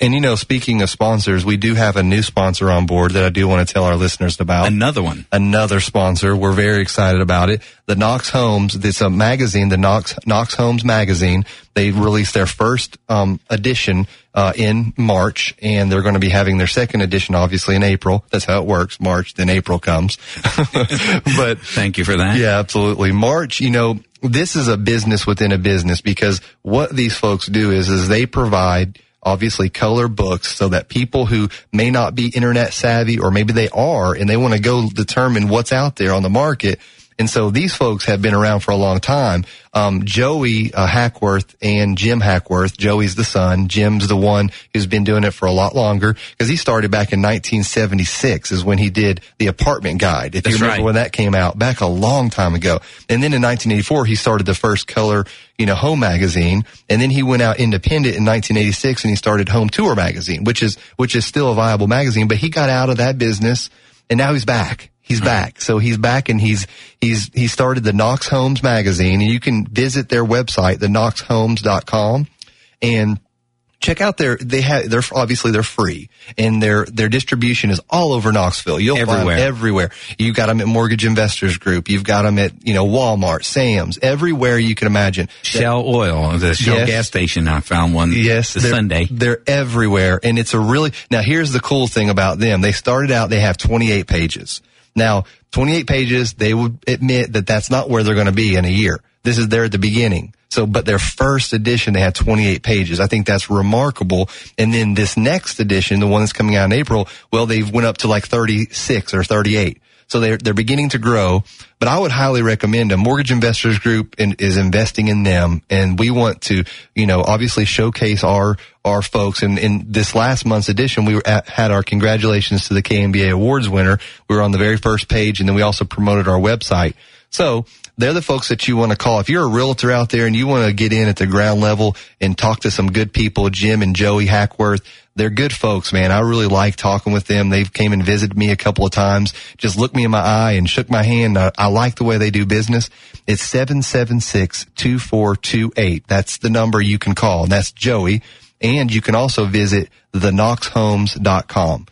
And you know, speaking of sponsors, we do have a new sponsor on board that I do want to tell our listeners about. Another one. Another sponsor. We're very excited about it. The Knox Homes, it's a magazine, the Knox, Knox Homes magazine. They released their first, um, edition, uh, in March and they're going to be having their second edition, obviously in April. That's how it works. March, then April comes. but thank you for that. Yeah, absolutely. March, you know, this is a business within a business because what these folks do is, is they provide obviously color books so that people who may not be internet savvy or maybe they are and they want to go determine what's out there on the market and so these folks have been around for a long time. Um, Joey uh, Hackworth and Jim Hackworth. Joey's the son. Jim's the one who's been doing it for a lot longer because he started back in 1976 is when he did the apartment guide. If That's you remember right. when that came out back a long time ago. And then in 1984, he started the first color, you know, home magazine. And then he went out independent in 1986 and he started Home Tour magazine, which is, which is still a viable magazine, but he got out of that business and now he's back. He's mm-hmm. back. So he's back and he's, he's, he started the Knox Homes magazine and you can visit their website, the knoxhomes.com and check out their, they have, they're obviously they're free and their, their distribution is all over Knoxville. You'll find Everywhere. them everywhere. You've got them at Mortgage Investors Group. You've got them at, you know, Walmart, Sam's, everywhere you can imagine. Shell Oil, the Shell Yes. gas station. I found one. Yes, the they're- Sunday. They're everywhere, and it's a really now. Here's the cool thing about them: they started out they have 28 pages. Now, 28 pages, they would admit that that's not where they're going to be in a year. This is there at the beginning. So, but their first edition, they had 28 pages. I think that's remarkable. And then this next edition, the one that's coming out in April, well, they've went up to like 36 or 38. So they're, they're beginning to grow, but I would highly recommend a Mortgage Investors Group in, is investing in them and we want to, you know, obviously showcase our, our folks. And in this last month's edition, we at, had our congratulations to the KMBA awards winner. We were on the very first page and then we also promoted our website. So they're the folks that you want to call. If you're a realtor out there and you want to get in at the ground level and talk to some good people, Jim and Joey Hackworth, they're good folks, man. I really like talking with them. They've came and visited me a couple of times, just looked me in my eye and shook my hand. I, I like the way they do business. It's 776-2428. That's the number you can call. And that's Joey. And you can also visit theknoxhomes.com.